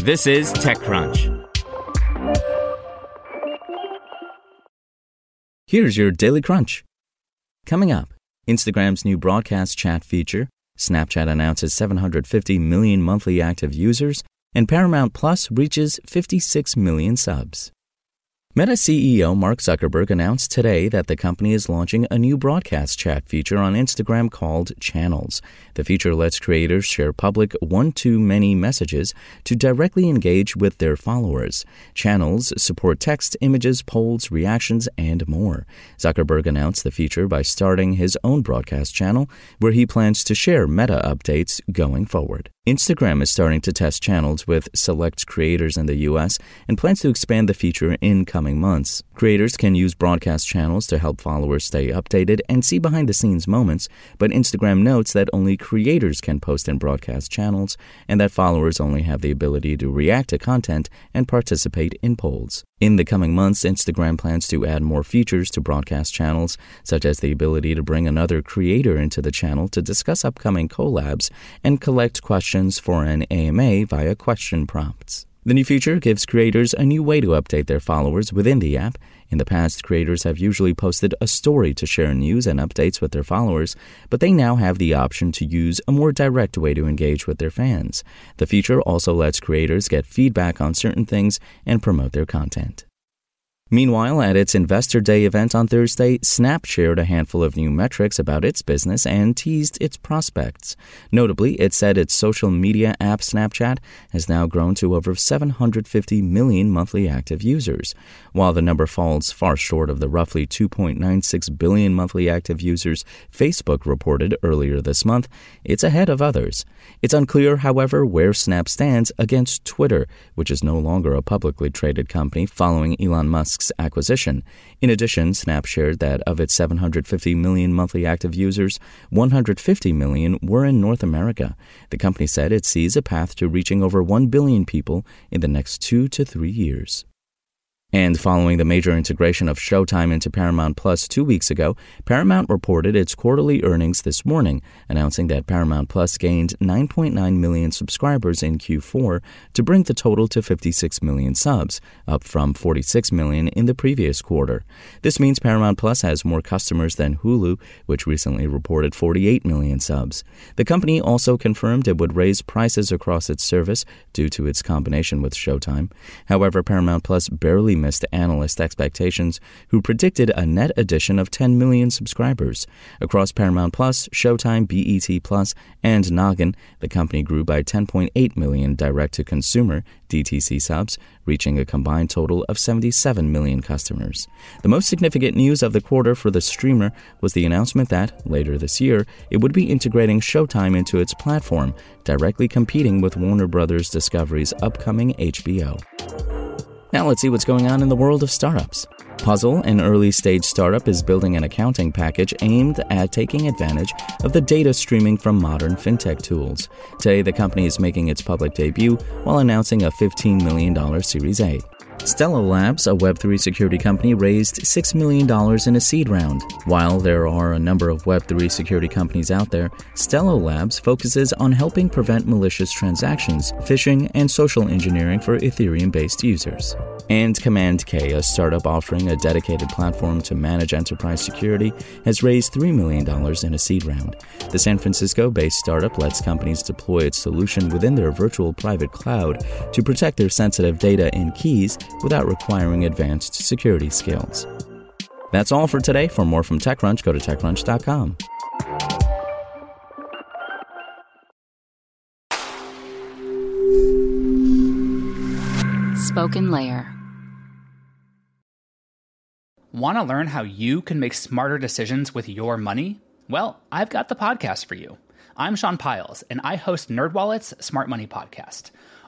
This is TechCrunch. Here's your Daily Crunch. Coming up, Instagram's new broadcast chat feature, Snapchat announces 750 million monthly active users, and Paramount Plus reaches 56 million subs. Meta CEO Mark Zuckerberg announced today that the company is launching a new broadcast chat feature on Instagram called Channels. The feature lets creators share public one to many messages to directly engage with their followers. Channels support text, images, polls, reactions, and more. Zuckerberg announced the feature by starting his own broadcast channel, where he plans to share meta updates going forward. Instagram is starting to test channels with select creators in the US and plans to expand the feature in coming months. Creators can use broadcast channels to help followers stay updated and see behind the scenes moments, but Instagram notes that only creators can post in broadcast channels and that followers only have the ability to react to content and participate in polls. In the coming months, Instagram plans to add more features to broadcast channels, such as the ability to bring another creator into the channel to discuss upcoming collabs and collect questions for an AMA via question prompts. The new feature gives creators a new way to update their followers within the app. In the past, creators have usually posted a story to share news and updates with their followers, but they now have the option to use a more direct way to engage with their fans. The feature also lets creators get feedback on certain things and promote their content. Meanwhile, at its Investor Day event on Thursday, Snap shared a handful of new metrics about its business and teased its prospects. Notably, it said its social media app Snapchat has now grown to over 750 million monthly active users. While the number falls far short of the roughly 2.96 billion monthly active users Facebook reported earlier this month, it's ahead of others. It's unclear, however, where Snap stands against Twitter, which is no longer a publicly traded company following Elon Musk's acquisition. In addition, Snap shared that of its 750 million monthly active users, 150 million were in North America. The company said it sees a path to reaching over 1 billion people in the next two to three years. And following the major integration of Showtime into Paramount Plus two weeks ago, Paramount reported its quarterly earnings this morning, announcing that Paramount Plus gained 9.9 million subscribers in Q4 to bring the total to 56 million subs, up from 46 million in the previous quarter. This means Paramount Plus has more customers than Hulu, which recently reported 48 million subs. The company also confirmed it would raise prices across its service due to its combination with Showtime. However, Paramount Plus barely missed analyst expectations, who predicted a net addition of 10 million subscribers. Across Paramount Plus, Showtime, BET Plus, and Noggin, the company grew by 10.8 million direct to consumer DTC subs, reaching a combined total of 77 million customers. The most significant news of the quarter for the streamer was the announcement that, later this year, it would be integrating Showtime into its platform, directly competing with Warner Bros. Discovery's upcoming HBO. Now let's see what's going on in the world of startups. Puzzle, an early stage startup, is building an accounting package aimed at taking advantage of the data streaming from modern fintech tools. Today, the company is making its public debut while announcing a $15 million Series A. Stelo Labs, a Web3 security company, raised $6 million in a seed round. While there are a number of Web3 security companies out there, Stelo Labs focuses on helping prevent malicious transactions, phishing, and social engineering for Ethereum based users. And Command K, a startup offering a dedicated platform to manage enterprise security, has raised $3 million in a seed round. The San Francisco based startup lets companies deploy its solution within their virtual private cloud to protect their sensitive data and keys without requiring advanced security skills. That's all for today. For more from TechCrunch, go to TechCrunch.com. SpokenLayer. Want to learn how you can make smarter decisions with your money? Well, I've got the podcast for you. I'm Sean Pyles, and I host NerdWallet's Smart Money Podcast.